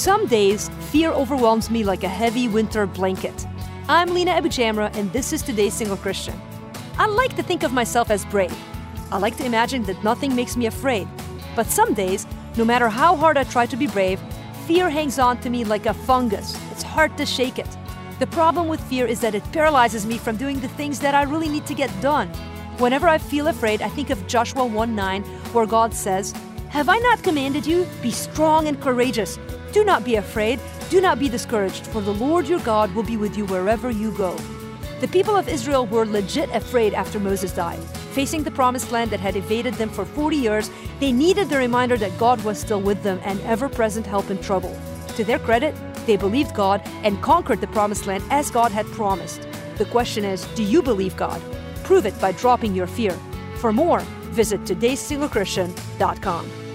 Some days, fear overwhelms me like a heavy winter blanket. I'm Lina AbuJamra, and this is today's Single Christian. I like to think of myself as brave. I like to imagine that nothing makes me afraid. But some days, no matter how hard I try to be brave, fear hangs on to me like a fungus. It's hard to shake it. The problem with fear is that it paralyzes me from doing the things that I really need to get done. Whenever I feel afraid, I think of Joshua 1 9, where God says, Have I not commanded you? Be strong and courageous. Do not be afraid. Do not be discouraged, for the Lord your God will be with you wherever you go. The people of Israel were legit afraid after Moses died. Facing the promised land that had evaded them for 40 years, they needed the reminder that God was still with them and ever present help in trouble. To their credit, they believed God and conquered the promised land as God had promised. The question is do you believe God? Prove it by dropping your fear. For more, visit today'ssinglechristian.com.